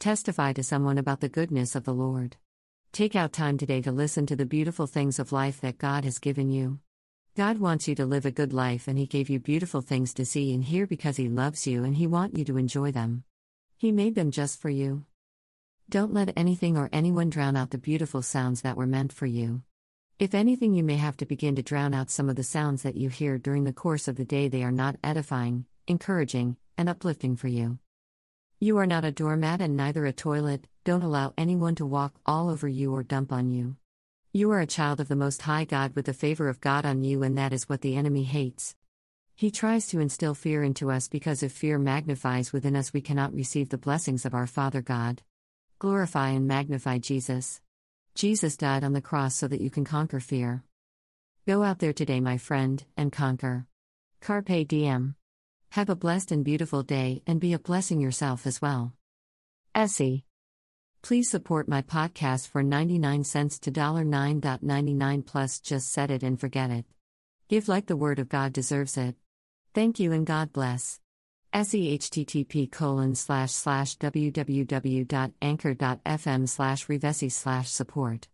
Testify to someone about the goodness of the Lord. Take out time today to listen to the beautiful things of life that God has given you. God wants you to live a good life and He gave you beautiful things to see and hear because He loves you and He wants you to enjoy them. He made them just for you. Don't let anything or anyone drown out the beautiful sounds that were meant for you. If anything, you may have to begin to drown out some of the sounds that you hear during the course of the day, they are not edifying, encouraging, and uplifting for you. You are not a doormat and neither a toilet, don't allow anyone to walk all over you or dump on you. You are a child of the Most High God with the favor of God on you, and that is what the enemy hates. He tries to instill fear into us because if fear magnifies within us, we cannot receive the blessings of our Father God. Glorify and magnify Jesus. Jesus died on the cross so that you can conquer fear. Go out there today, my friend, and conquer. Carpe diem. Have a blessed and beautiful day and be a blessing yourself as well. Essie. Please support my podcast for 99 cents to $9.99 plus just set it and forget it. Give like the word of God deserves it. Thank you and God bless. SE http colon slash slash www.anchor.fm slash revesi slash support